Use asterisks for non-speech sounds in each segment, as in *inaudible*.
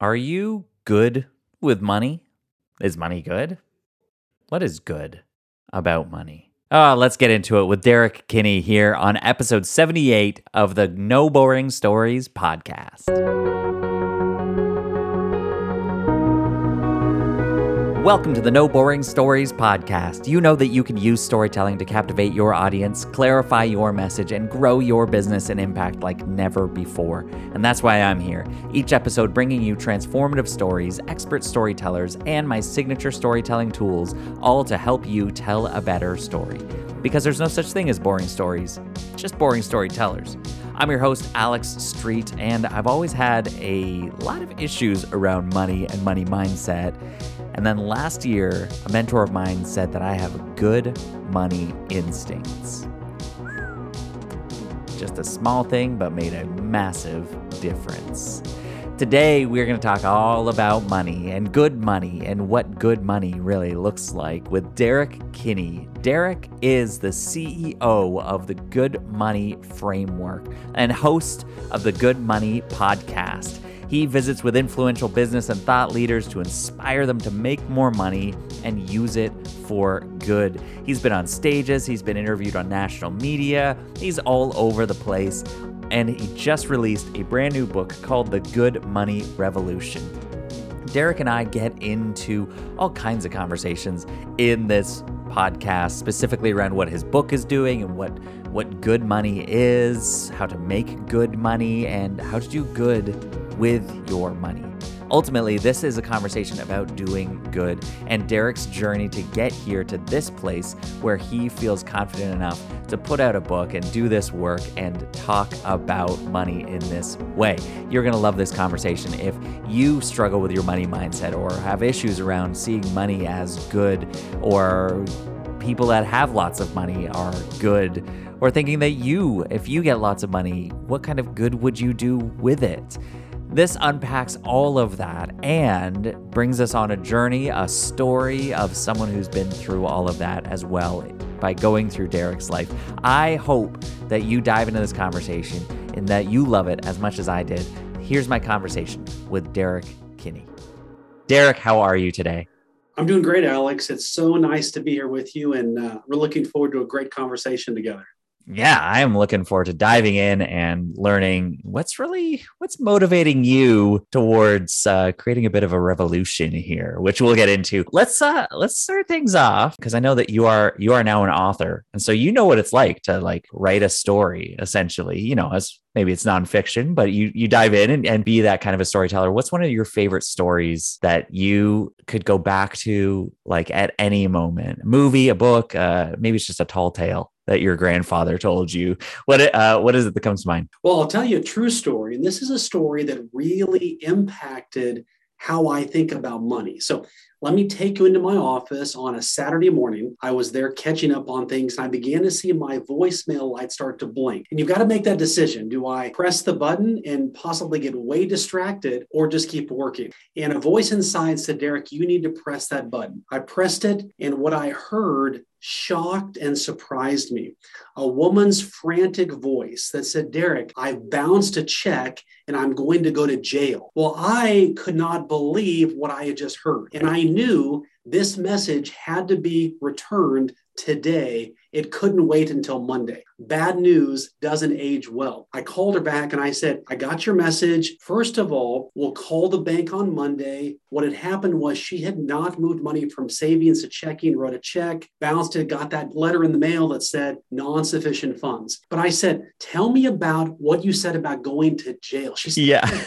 Are you good with money? Is money good? What is good about money? Oh, let's get into it with Derrick Kinney here on episode 78 of the No Boring Stories podcast. Welcome to the No Boring Stories podcast. You know that you can use storytelling to captivate your audience, clarify your message, and grow your business and impact like never before. And that's why I'm here. Each episode bringing you transformative stories, expert storytellers, and my signature storytelling tools, all to help you tell a better story. Because there's no such thing as boring stories, just boring storytellers. I'm your host, Alex Street, and I've always had a lot of issues around money and money mindset. And then last year, a mentor of mine said that I have good money instincts. Just a small thing, but made a massive difference. Today, we're going to talk all about money and good money and what good money really looks like with Derrick Kinney. Derrick is the CEO of the Good Money Framework and host of the Good Money Podcast. He visits with influential business and thought leaders to inspire them to make more money and use it for good. He's been on stages, he's been interviewed on national media, he's all over the place, and he just released a brand new book called The Good Money Revolution. Derrick and I get into all kinds of conversations in this podcast, specifically around what his book is doing and what what good money is, how to make good money, and how to do good with your money. Ultimately, this is a conversation about doing good and Derrick's journey to get here to this place where he feels confident enough to put out a book and do this work and talk about money in this way. You're going to love this conversation if you struggle with your money mindset or have issues around seeing money as good or people that have lots of money are good or thinking that you, if you get lots of money, what kind of good would you do with it? This unpacks all of that and brings us on a journey, a story of someone who's been through all of that as well by going through Derrick's life. I hope that you dive into this conversation and that you love it as much as I did. Here's my conversation with Derrick Kinney. Derrick, how are you today? I'm doing great, Alex. It's so nice to be here with you, and uh, we're looking forward to a great conversation together yeah, I am looking forward to diving in and learning what's really what's motivating you towards uh, creating a bit of a revolution here, which we'll get into. Let's uh let's start things off because I know that you are you are now an author, and so you know what it's like to like write a story essentially. You know, as maybe it's nonfiction, but you you dive in and, and be that kind of a storyteller. What's one of your favorite stories that you could go back to like at any moment? A movie, a book, uh, maybe it's just a tall tale that your grandfather told you. What uh, what is it that comes to mind? Well, I'll tell you a true story, and this is a story that really impacted how I think about money. So let me take you into my office on a Saturday morning. I was there catching up on things and I began to see my voicemail light start to blink. And you've got to make that decision. Do I press the button and possibly get way distracted or just keep working? And a voice inside said, Derrick, you need to press that button. I pressed it, and what I heard shocked and surprised me. A woman's frantic voice that said, Derrick, I've bounced a check and I'm going to go to jail. Well, I could not believe what I had just heard. And I knew this message had to be returned today. It couldn't wait until Monday. Bad news doesn't age well. I called her back and I said, I got your message. First of all, we'll call the bank on Monday. What had happened was she had not moved money from savings to checking, wrote a check, bounced it, got that letter in the mail that said non sufficient funds. But I said, Tell me about what you said about going to jail. She said, Yeah.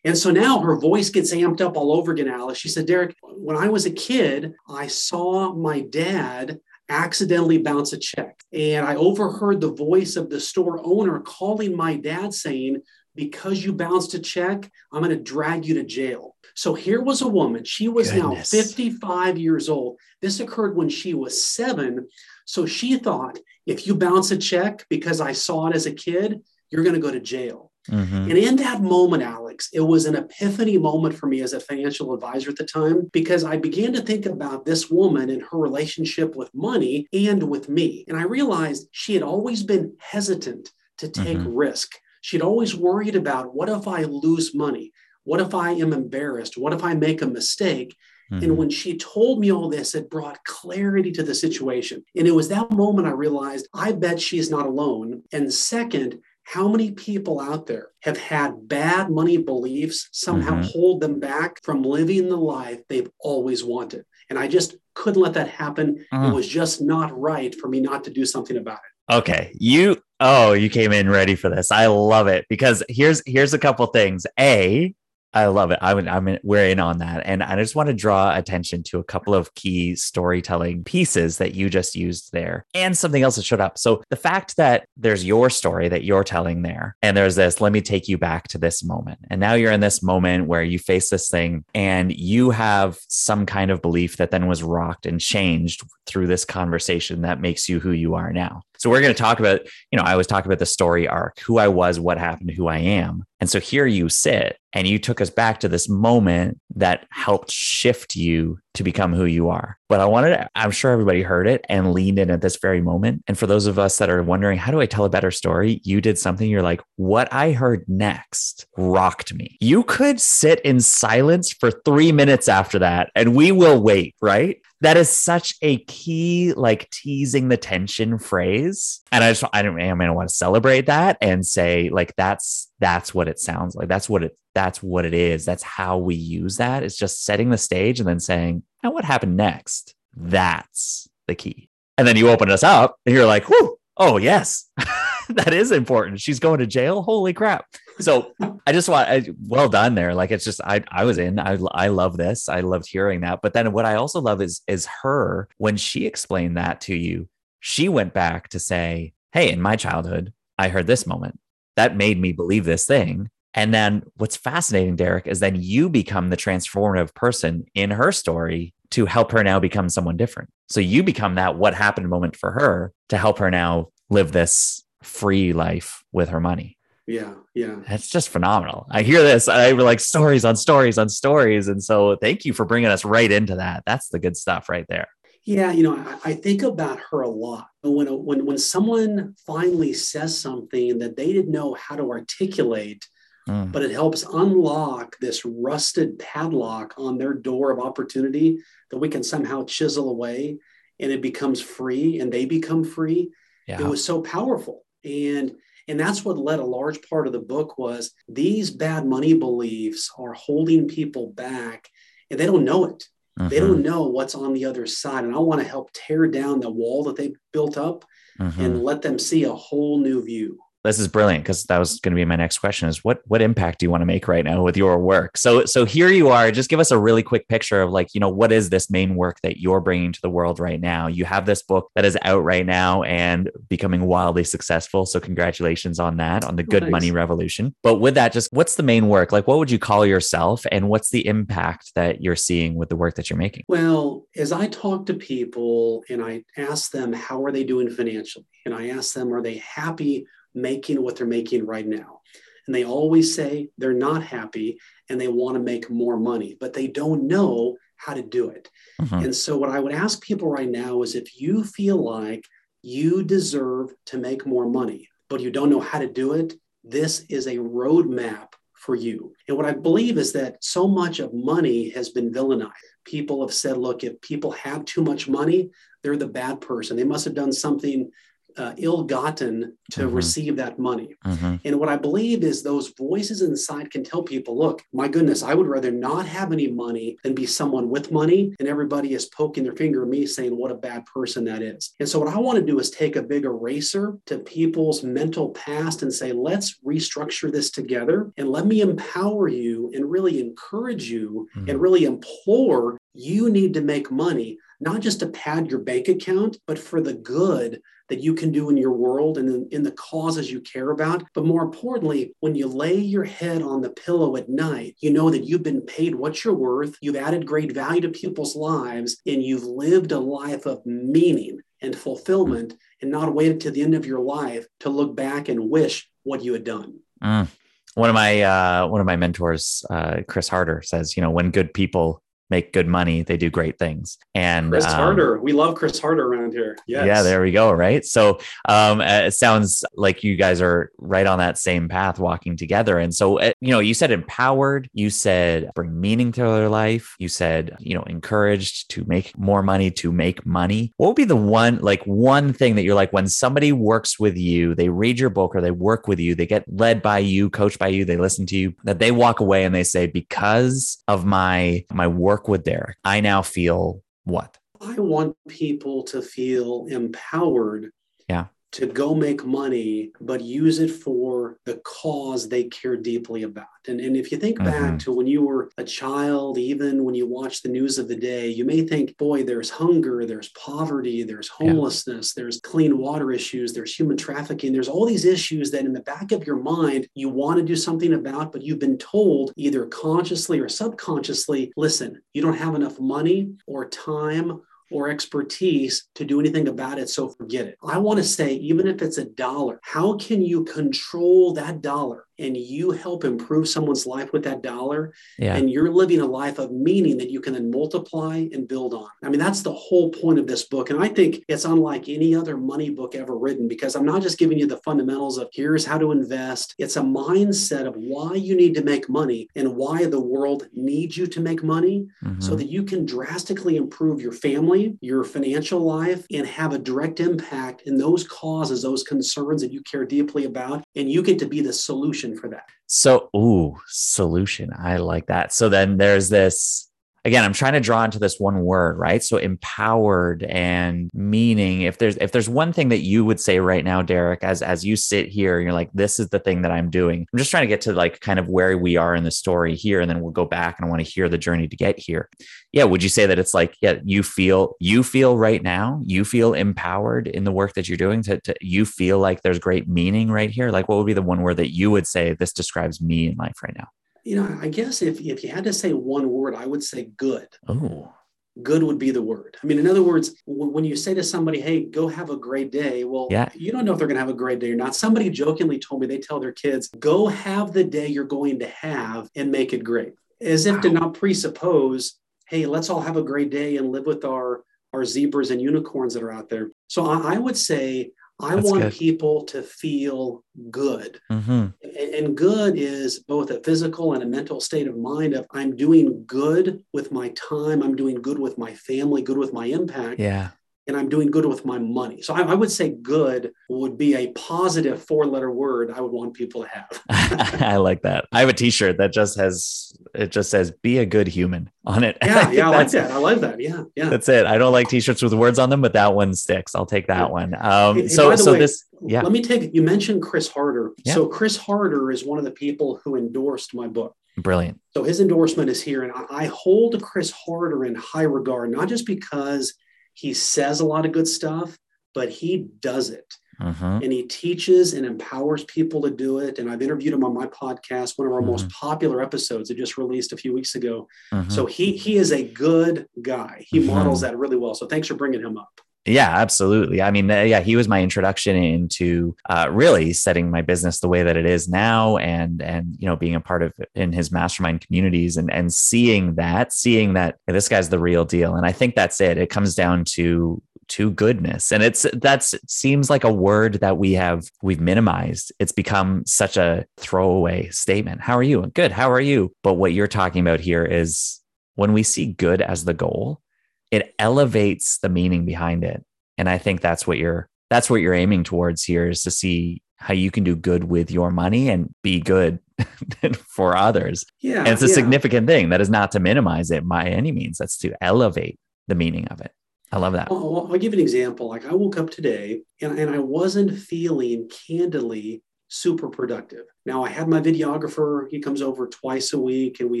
And so now her voice gets amped up all over again, Alex. She said, Derrick, when I was a kid, I saw my dad accidentally bounce a check. And I overheard the voice of the store owner calling my dad saying, because you bounced a check, I'm going to drag you to jail. So here was a woman. She was Goodness. now 55 years old. This occurred when she was seven. So she thought, if you bounce a check because I saw it as a kid, you're going to go to jail. Mm-hmm. And in that moment, Alex, it was an epiphany moment for me as a financial advisor at the time because I began to think about this woman and her relationship with money and with me. And I realized she had always been hesitant to take mm-hmm. risk. She'd always worried about what if I lose money? What if I am embarrassed? What if I make a mistake? Mhm. And when she told me all this, it brought clarity to the situation. And it was that moment I realized I bet she's not alone. And second, how many people out there have had bad money beliefs somehow Mhm. hold them back from living the life they've always wanted? And I just couldn't let that happen. Mm. It was just not right for me not to do something about it. Okay, you oh, you came in ready for this. I love it because here's here's a couple things. A, I love it. I would I'm in, we're in on that, and I just want to draw attention to a couple of key storytelling pieces that you just used there, and something else that showed up. So the fact that there's your story that you're telling there, and there's this. Let me take you back to this moment, and now you're in this moment where you face this thing, and you have some kind of belief that then was rocked and changed through this conversation that makes you who you are now. So we're going to talk about, you know, I always talk about the story arc, who I was, what happened, who I am. And so here you sit and you took us back to this moment that helped shift you to become who you are. But I wanted to, I'm sure everybody heard it and leaned in at this very moment. And for those of us that are wondering, how do I tell a better story? You did something you're like, what I heard next rocked me. You could sit in silence for three minutes after that and we will wait, right? That is such a key, like teasing the tension phrase. And I just, I don't, I mean, I want to celebrate that and say, like, that's, that's what it sounds like. That's what it, that's what it is. That's how we use that. It's just setting the stage and then saying, now what happened next? That's the key. And then you open us up and you're like, whoo, oh, yes, *laughs* that is important. She's going to jail. Holy crap. So I just want, I, well done there. Like it's just, I, I was in, I, I love this. I loved hearing that. But then what I also love is, is her, when she explained that to you, she went back to say, Hey, in my childhood, I heard this moment that made me believe this thing. And then what's fascinating, Derrick, is then you become the transformative person in her story to help her now become someone different. So you become that what happened moment for her to help her now live this free life with her money. Yeah, yeah. That's just phenomenal. I hear this. I were like stories on stories on stories. And so thank you for bringing us right into that. That's the good stuff right there. Yeah, you know, I, I think about her a lot. When, when, when someone finally says something that they didn't know how to articulate, Mm. but it helps unlock this rusted padlock on their door of opportunity that we can somehow chisel away and it becomes free and they become free. Yeah. It was so powerful. And and that's what led a large part of the book was these bad money beliefs are holding people back and they don't know it. They Mhm. don't know what's on the other side. And I want to help tear down the wall that they built up Mhm. and let them see a whole new view. This is brilliant because that was going to be my next question is what what impact do you want to make right now with your work? So so here you are just give us a really quick picture of like you know what is this main work that you're bringing to the world right now? You have this book that is out right now and becoming wildly successful so congratulations on that on the oh, good Thanks. money revolution. But with that just what's the main work? Like what would you call yourself and what's the impact that you're seeing with the work that you're making? Well, as I talk to people and I ask them, how are they doing financially? And I ask them, are they happy making what they're making right now? And they always say they're not happy and they want to make more money, but they don't know how to do it. Mhm. And so, what I would ask people right now is if you feel like you deserve to make more money, but you don't know how to do it, this is a roadmap for you. And what I believe is that so much of money has been villainized. People have said, look, if people have too much money, they're the bad person. They must have done something uh, ill gotten to Mhm. receive that money. Mhm. And what I believe is those voices inside can tell people, look, my goodness, I would rather not have any money than be someone with money. And everybody is poking their finger at me saying what a bad person that is. And so what I want to do is take a big eraser to people's mental past and say, let's restructure this together and let me empower you and really encourage you Mhm. and really implore you need to make money, not just to pad your bank account, but for the good that you can do in your world and in, in the causes you care about. But more importantly, when you lay your head on the pillow at night, you know that you've been paid what you're worth, you've added great value to people's lives, and you've lived a life of meaning and fulfillment and not waited to the end of your life to look back and wish what you had done. Mm. One of my uh, one of my mentors, uh, Chris Harder, says, you know, when good people make good money, they do great things. And Chris um, Harder, we love Chris Harder around here. Yes. Yeah, there we go. Right. So um, uh, it sounds like you guys are right on that same path, walking together. And so, uh, you know, you said empowered, you said bring meaning to their life, you said, you know, encouraged to make more money, to make money. What would be the one, like one thing that you're like, when somebody works with you, they read your book or they work with you, they get led by you, coached by you, they listen to you, that they walk away and they say, because of my my work with Derrick, I now feel what? I want people to feel empowered Yeah. To go make money, but use it for the cause they care deeply about. And, and if you think Mhm. back to when you were a child, even when you watch the news of the day, you may think, boy, there's hunger, there's poverty, there's Yeah. homelessness, there's clean water issues, there's human trafficking, there's all these issues that in the back of your mind you want to do something about, but you've been told either consciously or subconsciously, listen, you don't have enough money or time or expertise to do anything about it. So forget it. I want to say, even if it's a dollar, how can you control that dollar and you help improve someone's life with that dollar? Yeah. And you're living a life of meaning that you can then multiply and build on. I mean, that's the whole point of this book. And I think it's unlike any other money book ever written because I'm not just giving you the fundamentals of here's how to invest. It's a mindset of why you need to make money and why the world needs you to make money so Mhm. that you can drastically improve your family, your financial life, and have a direct impact in those causes, those concerns that you care deeply about. And you get to be the solution for that. So, ooh, solution. I like that. So then there's this again, I'm trying to draw into this one word, right? So empowered and meaning. If there's if there's one thing that you would say right now, Derrick, as as you sit here, you're like, this is the thing that I'm doing. I'm just trying to get to like kind of where we are in the story here, and then we'll go back and I want to hear the journey to get here. Yeah, would you say that it's like, yeah, you feel you feel right now, you feel empowered in the work that you're doing to, to you feel like there's great meaning right here? Like what would be the one word that you would say this describes me in life right now? You know, I guess if, if you had to say one word, I would say good. Oh, Good would be the word. I mean, in other words, w- when you say to somebody, hey, go have a great day, well, Yeah. you don't know if they're going to have a great day or not. Somebody jokingly told me they tell their kids, go have the day you're going to have and make it great, as if to not presuppose, hey, let's all have a great day and live with our, our zebras and unicorns that are out there. So I, I would say, I That's want good. people to feel good. hmm And- And good is both a physical and a mental state of mind of I'm doing good with my time, I'm doing good with my family, good with my impact, yeah. And I'm doing good with my money. So I, I would say good would be a positive four letter word I would want people to have. *laughs* I like that. I have a T-shirt that just has it just says "Be a good human" on it. Yeah, *laughs* think yeah, I like that. I like that. Yeah, yeah. That's it. I don't like T-shirts with words on them, but that one sticks. I'll take that Yeah. one. Um, so so way, this yeah. Let me take you mentioned Chris Harder. Yeah. So Chris Harder is one of the people who endorsed my book. brilliant. So his endorsement is here, and I, I hold Chris Harder in high regard, not just because he says a lot of good stuff, but he does it. Mhm. And he teaches and empowers people to do it. And I've interviewed him on my podcast, one of our most popular episodes that just released a few weeks ago. Mhm. So he he is a good guy. He models that really well. So thanks for bringing him up. Yeah, absolutely. I mean, uh, yeah, he was my introduction into uh, really setting my business the way that it is now, and and you know being a part of in his mastermind communities and and seeing that, seeing that hey, this guy's the real deal. And I think that's it. It comes down to to goodness, and it's that's seems like a word that we have we've minimized. It's become such a throwaway statement. How are you? Good. How are you? But what you're talking about here is when we see good as the goal it elevates the meaning behind it and i think that's what you're that's what you're aiming towards here is to see how you can do good with your money and be good *laughs* for others Yeah. and it's a yeah. significant thing that is not to minimize it by any means that's to elevate the meaning of it i love that I'll, I'll give an example. Like I woke up today and, and I wasn't feeling candidly super productive. Now I had my videographer, he comes over twice a week and we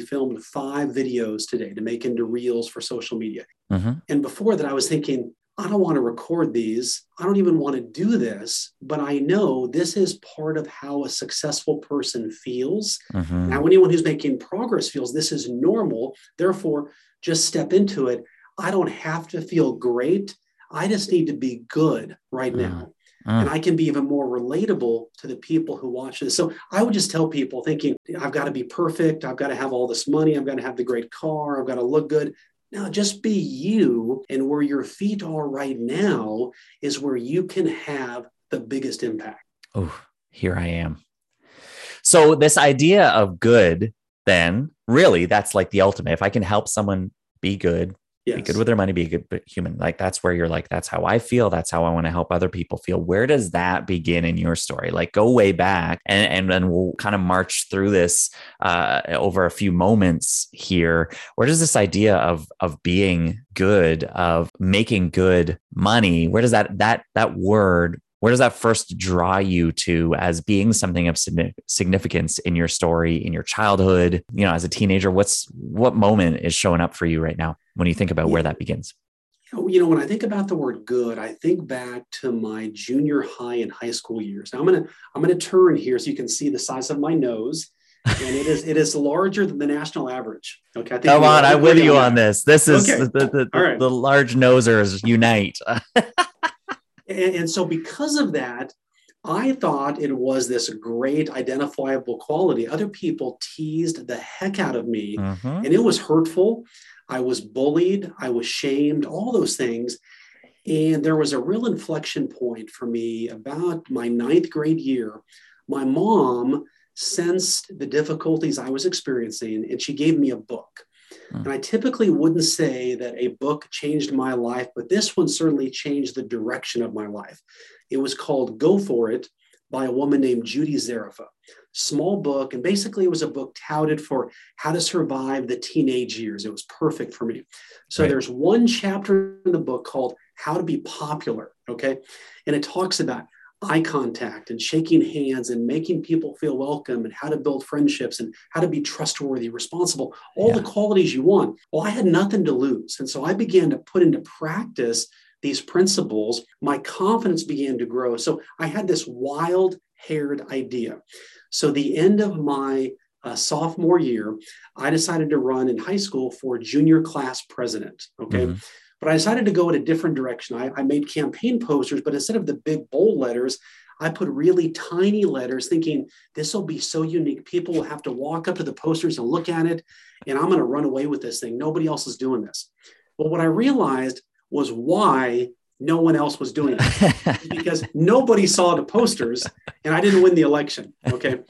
filmed five videos today to make into reels for social media. Mm-hmm. And before that, I was thinking, I don't want to record these. I don't even want to do this, but I know this is part of how a successful person feels. Mhm. Now, anyone who's making progress feels this is normal. Therefore, just step into it. I don't have to feel great. I just need to be good right Mhm. now. Mm. And I can be even more relatable to the people who watch this. So I would just tell people thinking, I've got to be perfect. I've got to have all this money. I've got to have the great car. I've got to look good. Now, just be you. And where your feet are right now is where you can have the biggest impact. Oh, here I am. So, this idea of good, then really, that's like the ultimate. If I can help someone be good, yes. be good with their money, be a good human. Like that's where you're like, that's how I feel. That's how I want to help other people feel. Where does that begin in your story? Like go way back and, and then we'll kind of march through this uh, over a few moments here. Where does this idea of, of being good, of making good money, where does that, that, that word where does that first draw you to as being something of significance in your story in your childhood you know as a teenager what's what moment is showing up for you right now when you think about where that begins you know when i think about the word good i think back to my junior high and high school years now i'm gonna i'm gonna turn here so you can see the size of my nose and it is it is larger than the national average. Okay, come on, I'm with you on, on this. This is okay. the, the, the, right. the large nosers unite. *laughs* And, and so, because of that, I thought it was this great identifiable quality. Other people teased the heck out of me, mm-hmm. and it was hurtful. I was bullied, I was shamed, all those things. And there was a real inflection point for me about my ninth grade year. My mom sensed the difficulties I was experiencing, and she gave me a book. Hmm. And I typically wouldn't say that a book changed my life, but this one certainly changed the direction of my life. It was called Go For It by a woman named Judy Zerafa. Small book, and basically it was a book touted for how to survive the teenage years. It was perfect for me. So right. there's one chapter in the book called How to Be Popular. Okay. And it talks about eye contact and shaking hands and making people feel welcome and how to build friendships and how to be trustworthy, responsible, all yeah. the qualities you want. Well, I had nothing to lose. And so I began to put into practice these principles. My confidence began to grow. So I had this wild haired idea. So the end of my uh, sophomore year, I decided to run in high school for junior class president. Okay. Mm-hmm. But I decided to go in a different direction. I, I made campaign posters, but instead of the big bold letters, I put really tiny letters thinking this will be so unique. People will have to walk up to the posters and look at it, and I'm going to run away with this thing. Nobody else is doing this. But what I realized was why no one else was doing it *laughs* because nobody saw the posters and I didn't win the election. Okay.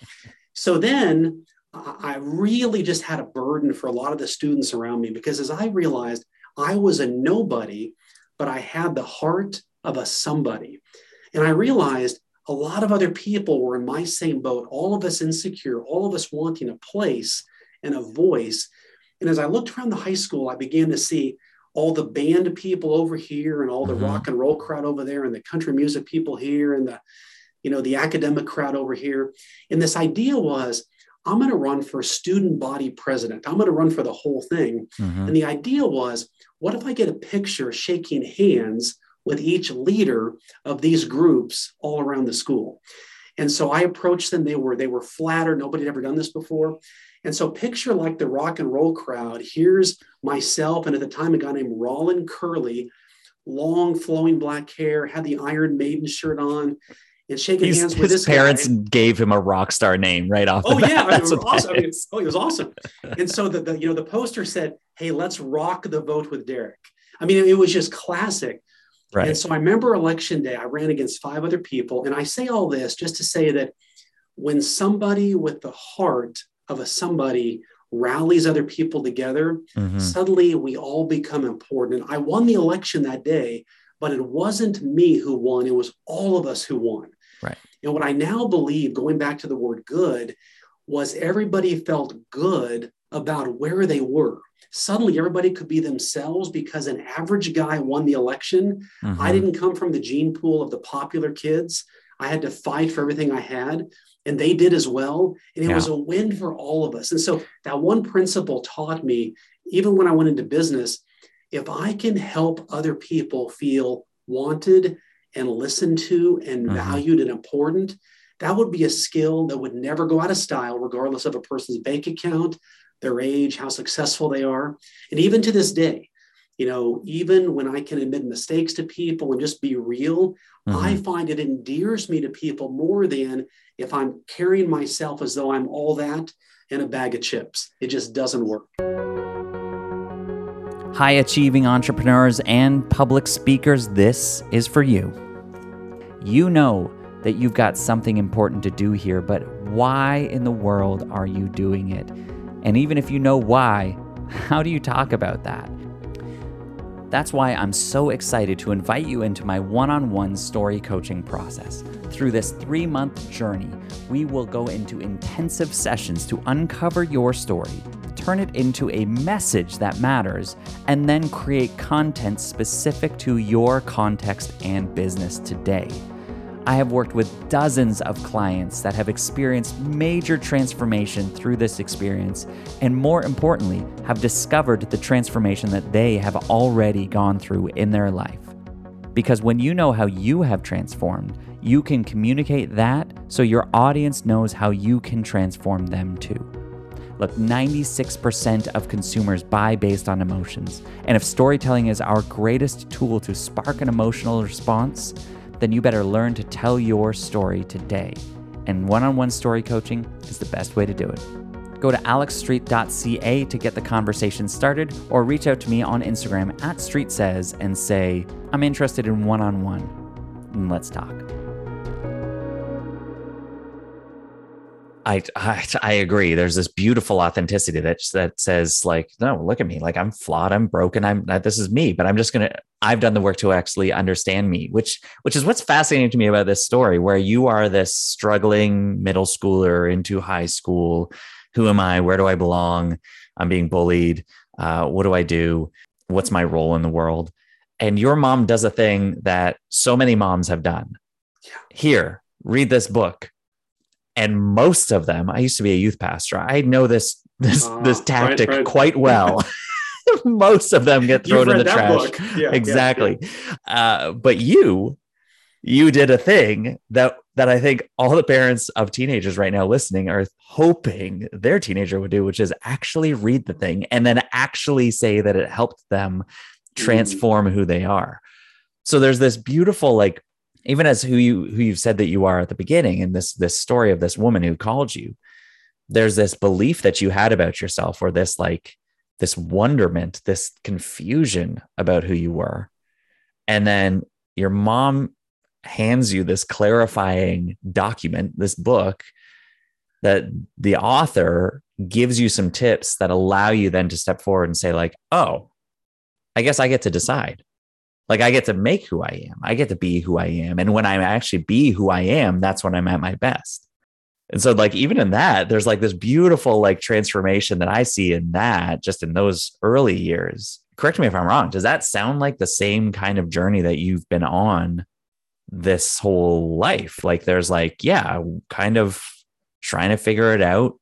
So then I really just had a burden for a lot of the students around me because as I realized I was a nobody, but I had the heart of a somebody. And I realized a lot of other people were in my same boat, all of us insecure, all of us wanting a place and a voice. And as I looked around the high school, I began to see all the band people over here and all the mm-hmm. rock and roll crowd over there and the country music people here and the you know the academic crowd over here and this idea was I'm going to run for student body president. I'm going to run for the whole thing. Mm-hmm. And the idea was what if I get a picture shaking hands with each leader of these groups all around the school? And so I approached them. They were they were flattered. Nobody had ever done this before. And so picture like the rock and roll crowd. Here's myself, and at the time a guy named Rollin Curley, long flowing black hair, had the Iron Maiden shirt on, and shaking He's, hands with his parents guy. gave him a rock star name right off. Oh yeah, I mean, awesome. I mean, oh, he was awesome. and so the, the you know the poster said, "Hey, let's rock the vote with Derrick." I mean, it was just classic. Right. And so I remember election day, I ran against five other people, and I say all this just to say that when somebody with the heart of a somebody rallies other people together, mm-hmm. suddenly we all become important. And I won the election that day, but it wasn't me who won; it was all of us who won. Right. And what I now believe, going back to the word good, was everybody felt good about where they were. Suddenly, everybody could be themselves because an average guy won the election. Mm-hmm. I didn't come from the gene pool of the popular kids. I had to fight for everything I had, and they did as well. And it yeah. was a win for all of us. And so, that one principle taught me, even when I went into business, if I can help other people feel wanted and listened to and mm-hmm. valued and important, that would be a skill that would never go out of style, regardless of a person's bank account, their age, how successful they are. And even to this day, you know, even when I can admit mistakes to people and just be real, mm-hmm. I find it endears me to people more than if I'm carrying myself as though I'm all that in a bag of chips. It just doesn't work. High achieving entrepreneurs and public speakers, this is for you. You know that you've got something important to do here, but why in the world are you doing it? And even if you know why, *laughs* how do you talk about that? That's why I'm so excited to invite you into my one on one story coaching process. Through this three month journey, we will go into intensive sessions to uncover your story, turn it into a message that matters, and then create content specific to your context and business today. I have worked with dozens of clients that have experienced major transformation through this experience, and more importantly, have discovered the transformation that they have already gone through in their life. Because when you know how you have transformed, you can communicate that so your audience knows how you can transform them too. Look, 96% of consumers buy based on emotions. And if storytelling is our greatest tool to spark an emotional response, then you better learn to tell your story today. And one on one story coaching is the best way to do it. Go to alexstreet.ca to get the conversation started or reach out to me on Instagram at StreetSays and say, I'm interested in one on one. Let's talk. I, I, I agree. There's this beautiful authenticity that that says like, no, look at me. Like I'm flawed. I'm broken. I'm this is me. But I'm just gonna. I've done the work to actually understand me, which which is what's fascinating to me about this story, where you are this struggling middle schooler into high school. Who am I? Where do I belong? I'm being bullied. Uh, what do I do? What's my role in the world? And your mom does a thing that so many moms have done. Yeah. Here, read this book and most of them i used to be a youth pastor i know this this uh, this tactic right, right. quite well *laughs* *laughs* most of them get thrown in the trash yeah, exactly yeah, yeah. Uh, but you you did a thing that that i think all the parents of teenagers right now listening are hoping their teenager would do which is actually read the thing and then actually say that it helped them mm. transform mm. who they are so there's this beautiful like even as who you who you've said that you are at the beginning and this this story of this woman who called you there's this belief that you had about yourself or this like this wonderment this confusion about who you were. And then your mom hands you this clarifying document this book that the author gives you some tips that allow you then to step forward and say like oh i guess i get to decide like I get to make who I am. I get to be who I am. And when I actually be who I am, that's when I'm at my best. And so, like, even in that, there's like this beautiful like transformation that I see in that just in those early years. Correct me if I'm wrong. Does that sound like the same kind of journey that you've been on this whole life? Like, there's like, yeah, kind of trying to figure it out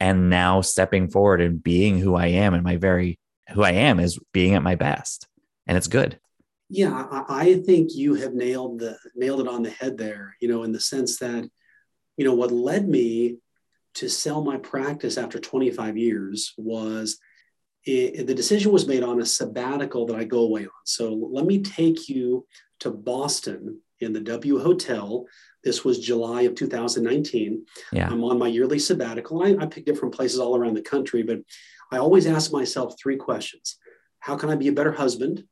and now stepping forward and being who I am and my very who I am is being at my best. And it's good. Yeah, I think you have nailed the nailed it on the head there. You know, in the sense that, you know, what led me to sell my practice after 25 years was it, the decision was made on a sabbatical that I go away on. So let me take you to Boston in the W Hotel. This was July of 2019. Yeah. I'm on my yearly sabbatical. I, I pick different places all around the country, but I always ask myself three questions: How can I be a better husband?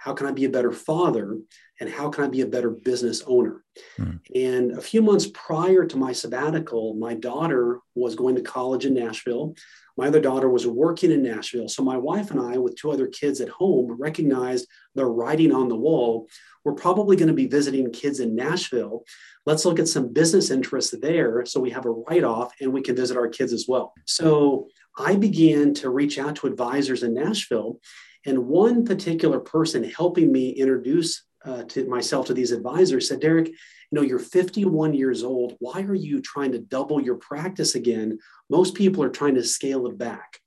How can I be a better father? And how can I be a better business owner? Mm. And a few months prior to my sabbatical, my daughter was going to college in Nashville. My other daughter was working in Nashville. So my wife and I, with two other kids at home, recognized the writing on the wall. We're probably going to be visiting kids in Nashville. Let's look at some business interests there so we have a write off and we can visit our kids as well. So I began to reach out to advisors in Nashville and one particular person helping me introduce uh, to myself to these advisors said, Derrick, you know, you're 51 years old. Why are you trying to double your practice again? Most people are trying to scale it back.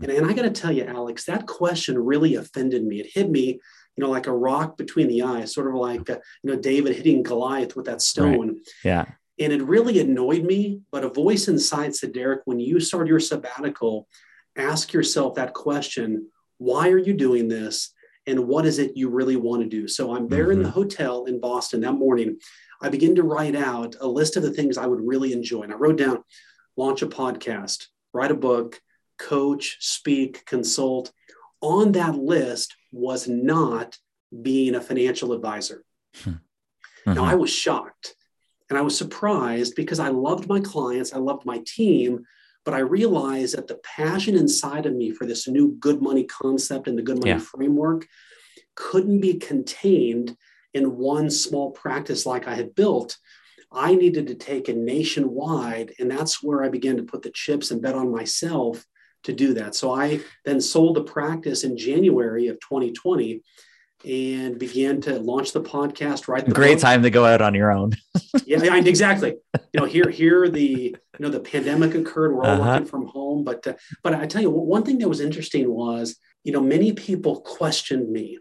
And, and I got to tell you, Alex, that question really offended me. It hit me, you know, like a rock between the eyes, sort of like, uh, you know, David hitting Goliath with that stone. Right. Yeah. And it really annoyed me. But a voice inside said, Derrick, when you start your sabbatical, ask yourself that question why are you doing this? and what is it you really want to do. So I'm there mm-hmm. in the mm-hmm. hotel in Boston that morning. I begin to write out a list of the things I would really enjoy. And I wrote down launch a podcast, write a book, coach, speak, consult. On that list was not being a financial advisor. Hmm. Mm-hmm. Now, I was shocked and I was surprised because I loved my clients, I loved my team, but I realized that the passion inside of me for this new good money concept and the good money yeah. framework couldn't be contained in one small practice like I had built. I needed to take it nationwide. And that's where I began to put the chips and bet on myself to do that. So I then sold the practice in January of 2020 and began to launch the podcast. Right, great book. time to go out on your own. *laughs* yeah, exactly. You know, here, here, the you know the pandemic occurred. We're all uh-huh. working from home, but uh, but I tell you, one thing that was interesting was you know many people questioned me.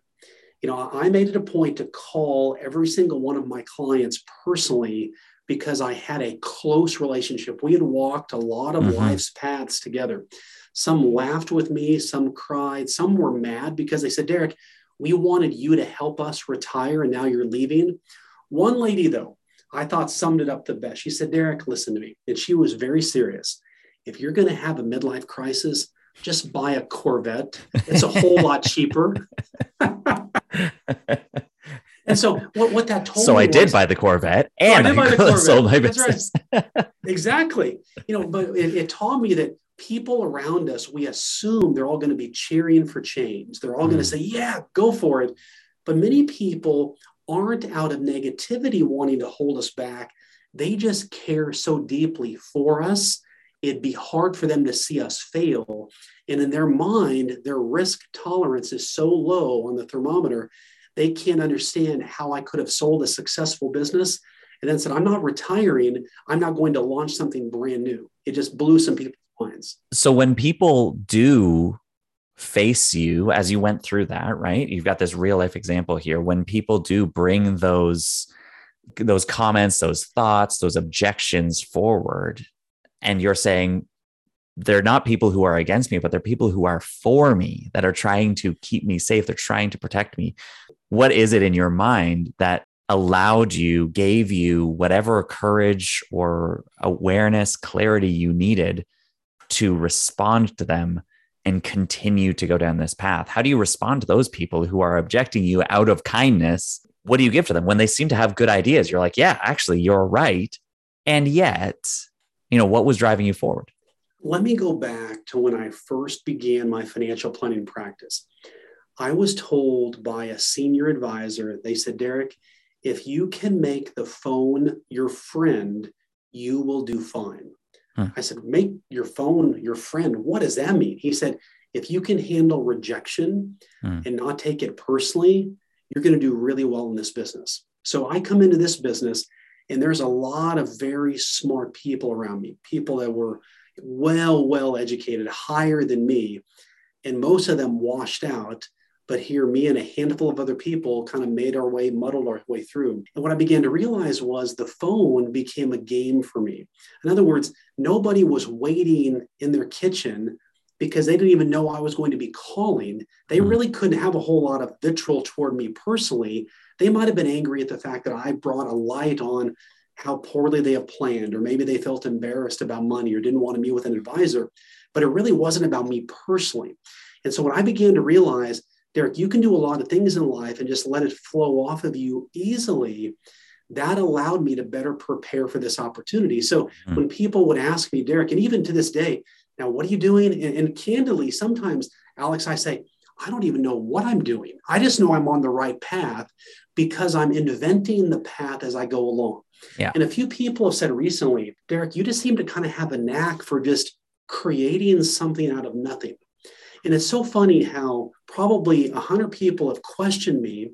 You know, I made it a point to call every single one of my clients personally because I had a close relationship. We had walked a lot of mm-hmm. life's paths together. Some laughed with me, some cried, some were mad because they said, Derrick, we wanted you to help us retire, and now you're leaving. One lady, though, I thought summed it up the best. She said, Derrick, listen to me. And she was very serious. If you're going to have a midlife crisis, just buy a Corvette. It's a whole lot cheaper. *laughs* and so what, what that told me. so me I did buy the Corvette oh, and so I, I Corvette. sold my business. Right. *laughs* exactly. You know, but it, it, taught me that people around us, we assume they're all going to be cheering for change. They're all mm. going to say, yeah, go for it. But many people aren't out of negativity wanting to hold us back. They just care so deeply for us. It'd be hard for them to see us fail. And in their mind, their risk tolerance is so low on the thermometer, they can't understand how I could have sold a successful business and then said, I'm not retiring. I'm not going to launch something brand new. It just blew some people so when people do face you as you went through that, right? You've got this real life example here. When people do bring those those comments, those thoughts, those objections forward, and you're saying they're not people who are against me, but they're people who are for me, that are trying to keep me safe. They're trying to protect me. What is it in your mind that allowed you, gave you whatever courage or awareness, clarity you needed to respond to them and continue to go down this path? How do you respond to those people who are objecting you out of kindness? What do you give to them when they seem to have good ideas? You're like, yeah, actually, you're right. And yet, you know, what was driving you forward? Let me go back to when I first began my financial planning practice. I was told by a senior advisor, they said, Derrick, if you can make the phone your friend, you will do fine. Hmm. I said, make your phone your friend. What does that mean? He said, if you can handle rejection hmm. and not take it personally, you're going to do really well in this business. So I come into this business and there's a lot of very smart people around me, people that were well, well educated, higher than me. And most of them washed out but here me and a handful of other people kind of made our way muddled our way through. And what i began to realize was the phone became a game for me. In other words nobody was waiting in their kitchen because they didn't even know i was going to be calling. They hmm. really couldn't have a whole lot of vitriol toward me personally. They might have been angry at the fact that i brought a light on how poorly they have planned or maybe they felt embarrassed about money or didn't want to meet with an advisor but it really wasn't about me personally. And so when i began to realize Derrick, you can do a lot of things in life and just let it flow off of you easily. That allowed me to better prepare for this opportunity. So mm-hmm. when people would ask me, Derrick, and even to this day, now what are you doing? And, and candidly, sometimes, Alex, I say, I don't even know what I'm doing. I just know I'm on the right path because I'm inventing the path as I go along. Yeah. And a few people have said recently, Derrick, you just seem to kind of have a knack for just creating something out of nothing. And it's so funny how probably 100 people have questioned me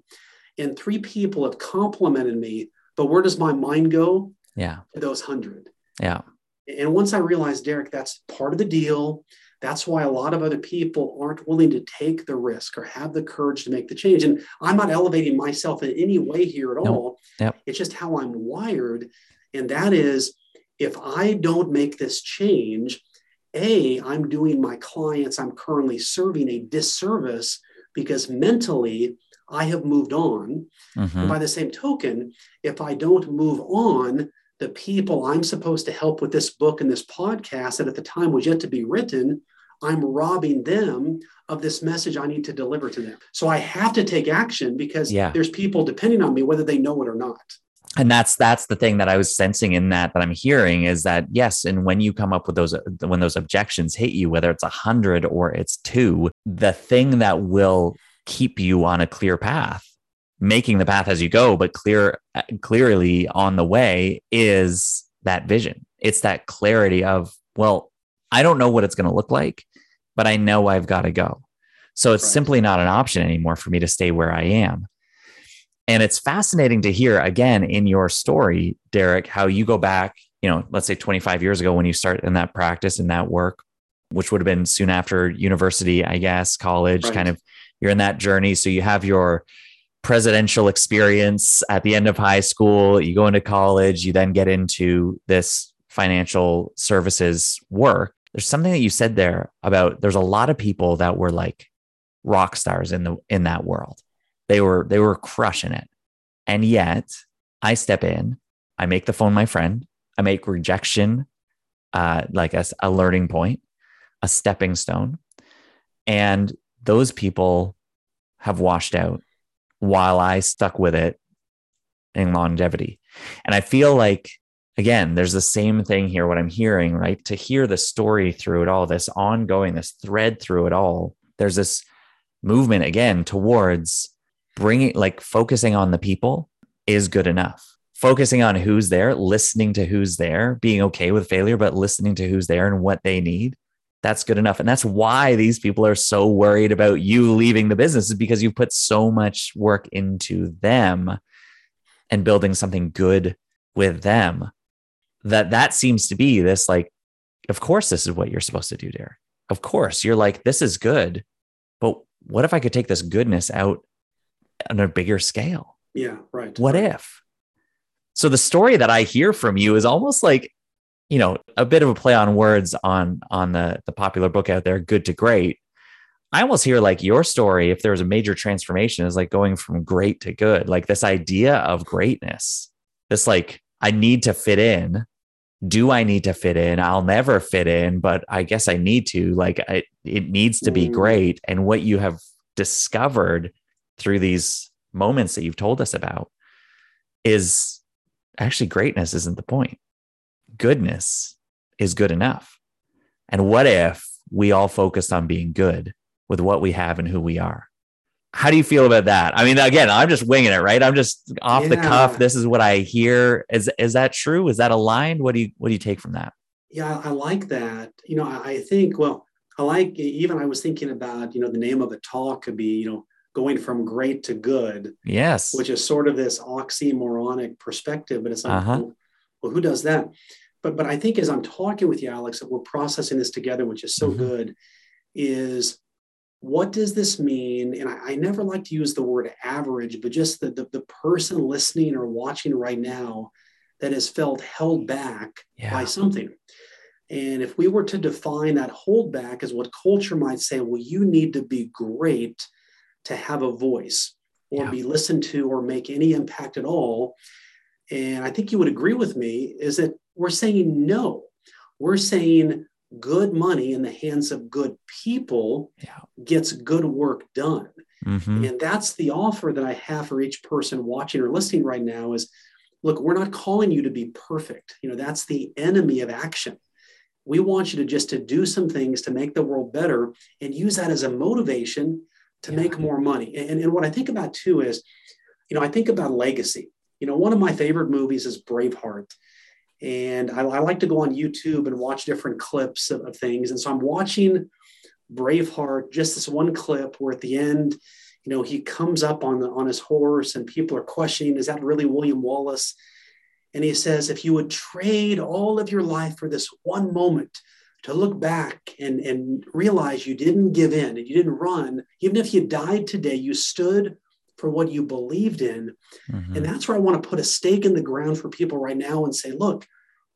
and three people have complimented me. But where does my mind go? Yeah. To those 100. Yeah. And once I realized, Derrick, that's part of the deal. That's why a lot of other people aren't willing to take the risk or have the courage to make the change. And I'm not elevating myself in any way here at nope. all. Yep. It's just how I'm wired. And that is if I don't make this change, a, I'm doing my clients I'm currently serving a disservice because mentally I have moved on. Mhm. By the same token, if I don't move on, the people I'm supposed to help with this book and this podcast that at the time was yet to be written, I'm robbing them of this message I need to deliver to them. So I have to take action because Yeah. there's people depending on me, whether they know it or not. And that's that's the thing that i was sensing in that that i'm hearing is that yes and when you come up with those when those objections hit you whether it's a hundred or it's two the thing that will keep you on a clear path making the path as you go but clear clearly on the way is that vision. It's that clarity of well i don't know what it's going to look like but i know i've got to go. So it's Right. simply not an option anymore for me to stay where i am and it's fascinating to hear again in your story, Derrick, how you go back, you know, let's say 25 years ago when you start in that practice in that work, which would have been soon after university, I guess, college, Right. kind of you're in that journey. So you have your presidential experience at the end of high school, you go into college, you then get into this financial services work. There's something that you said there about there's a lot of people that were like rock stars in the in that world they were they were crushing it. And yet i step in i make the phone my friend i make rejection uh, like a, a learning point a stepping stone. And those people have washed out while i stuck with it in longevity. And i feel like again there's the same thing here what i'm hearing right? To hear the story through it all this ongoing this thread through it all there's this movement again towards bringing like focusing on the people is good enough. Focusing on who's there listening to who's there being okay with failure but listening to who's there and what they need that's good enough. And that's why these people are so worried about you leaving the business is because you put so much work into them and building something good with them that that seems to be this like of course this is what you're supposed to do Derrick of course you're like this is good but what if I could take this goodness out on a bigger scale? Yeah, right. What right. if? So the story that I hear from you is almost like, you know, a bit of a play on words on on the the popular book out there, Good to Great. I almost hear like your story, if there was a major transformation, is like going from great to good, like this idea of greatness. This like, I need to fit in. Do I need to fit in? I'll never fit in, but I guess I need to. Like, I, it needs to be Mm. great. And what you have discovered through these moments that you've told us about is actually greatness isn't the point. Goodness is good enough. And what if we all focused on being good with what we have and who we are? How do you feel about that? I mean, again, I'm just winging it, right? I'm just off the cuff. This is what I hear. Is is that true? Is that aligned? What do you what do you take from that? Yeah, I like that. You know, I I think, well, I like even I was thinking about, you know, the name of a talk could be, you know, going from great to good, Yes. which is sort of this oxymoronic perspective, but it's like, Uh-huh. well, well, who does that? But but I think as I'm talking with you, Alex, that we're processing this together, which is so Mhm. good, is what does this mean? And I, I never like to use the word average, but just the, the the person listening or watching right now that has felt held back Yeah. by something. And if we were to define that holdback as what culture might say, well, you need to be great to have a voice or Yeah. be listened to or make any impact at all. And I think you would agree with me is that we're saying no. We're saying good money in the hands of good people Yeah. gets good work done. Mhm. And that's the offer that I have for each person watching or listening right now is look, we're not calling you to be perfect. You know, that's the enemy of action. We want you to just to do some things to make the world better and use that as a motivation to Yeah. make more money. And, and what I think about too is, you know, I think about legacy. You know, one of my favorite movies is Braveheart. And I, I like to go on YouTube and watch different clips of, of things. And so I'm watching Braveheart, just this one clip where at the end, you know, he comes up on the on his horse and people are questioning, is that really William Wallace? And he says, if you would trade all of your life for this one moment to look back and, and realize you didn't give in and you didn't run, even if you died today, you stood for what you believed in. Mhm. And that's where I want to put a stake in the ground for people right now and say, look,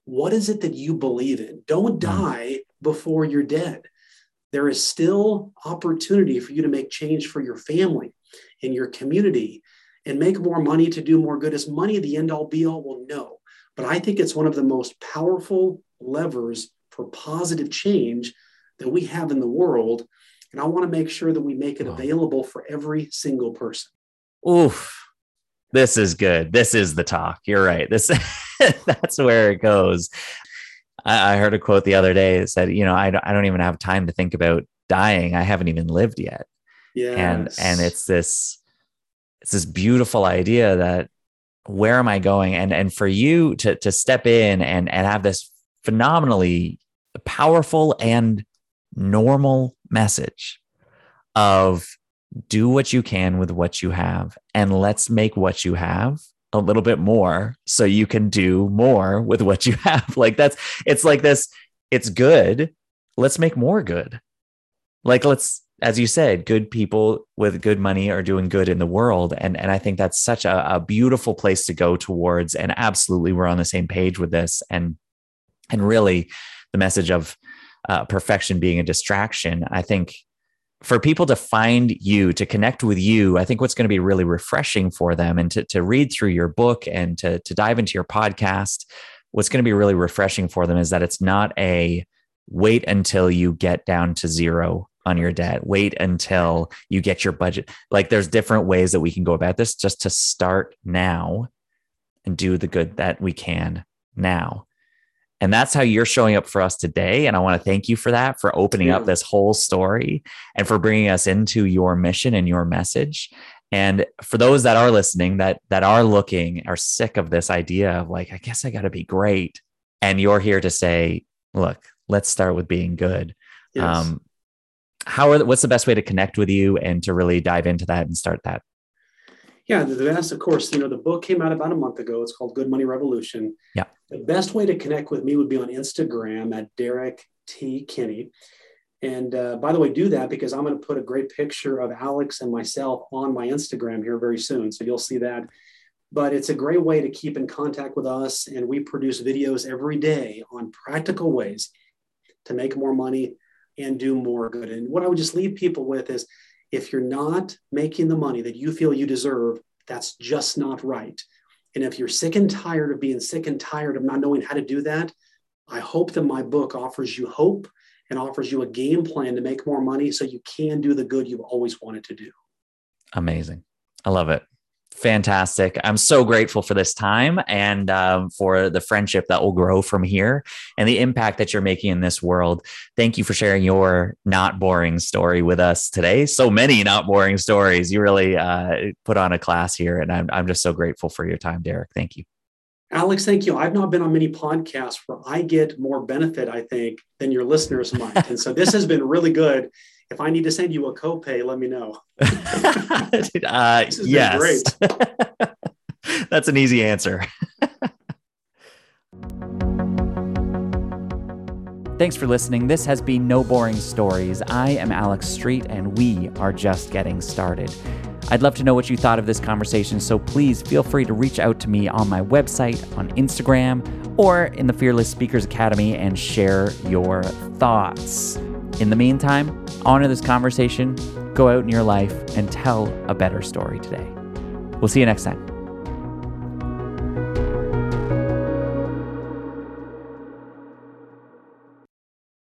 what is it that you believe in? Don't Mm. die before you're dead. there is still opportunity for you to make change for your family and your community and make more money to do more good. Is money the end all be all? Well, no. But I think it's one of the most powerful levers for positive change that we have in the world. And I want to make sure that we make it available for every single person. Oof. This is good. This is the talk. You're right. This *laughs* that's where it goes. I, I heard a quote the other day that said, you know, I don't, I don't even have time to think about dying. I haven't even lived yet. Yeah. And and it's this it's this beautiful idea that where am I going? And and for you to to step in and and have this phenomenally powerful and normal message of do what you can with what you have and let's make what you have a little bit more so you can do more with what you *laughs* have. Like that's it's like this it's good. Let's make more good. Like let's as you said good people with good money are doing good in the world. And and i think that's such a, a beautiful place to go towards. And absolutely we're on the same page with this. And and really the message of uh, perfection being a distraction i think for people to find you, to connect with you, I think what's going to be really refreshing for them and to, to read through your book and to, to dive into your podcast, what's going to be really refreshing for them is that it's not a wait until you get down to zero on your debt, wait until you get your budget. Like there's different ways that we can go about this just to start now and do the good that we can now. And that's how you're showing up for us today. And I want to thank you for that, for opening up this whole story and for bringing us into your mission and your message. And for those that are listening, that that are looking, are sick of this idea of like, I guess I got to be great. And you're here to say, look, let's start with being good. Yes. Um, how are what's the best way to connect with you and to really dive into that and start that? Yeah, the best, of course, you know, the book came out about a month ago. It's called Good Money Revolution. Yeah. The best way to connect with me would be on Instagram at Derrick T. Kinney. And uh, by the way, do that because I'm going to put a great picture of Alex and myself on my Instagram here very soon. So you'll see that. But it's a great way to keep in contact with us. And we produce videos every day on practical ways to make more money and do more good. And what I would just leave people with is if you're not making the money that you feel you deserve, that's just not right. And if you're sick and tired of being sick and tired of not knowing how to do that, I hope that my book offers you hope and offers you a game plan to make more money so you can do the good you've always wanted to do. Amazing. I love it fantastic. I'm so grateful for this time and um, for the friendship that will grow from here and the impact that you're making in this world. Thank you for sharing your not boring story with us today. So many not boring stories. You really uh, put on a class here, and I'm, I'm just so grateful for your time, Derrick. Thank you. Alex, thank you. I've not been on many podcasts where I get more benefit, I think, than your listeners might. And so this has been really good if I need to send you a copay, let me know. *laughs* *laughs* uh, yes. great. *laughs* That's an easy answer. Thanks for listening. This has been No Boring Stories. I am Alex Street, and we are just getting started. I'd love to know what you thought of this conversation, so please feel free to reach out to me on my website, on Instagram, or in the Fearless Speakers Academy and share your thoughts. In the meantime, honor this conversation, go out in your life, and tell a better story today. We'll see you next time.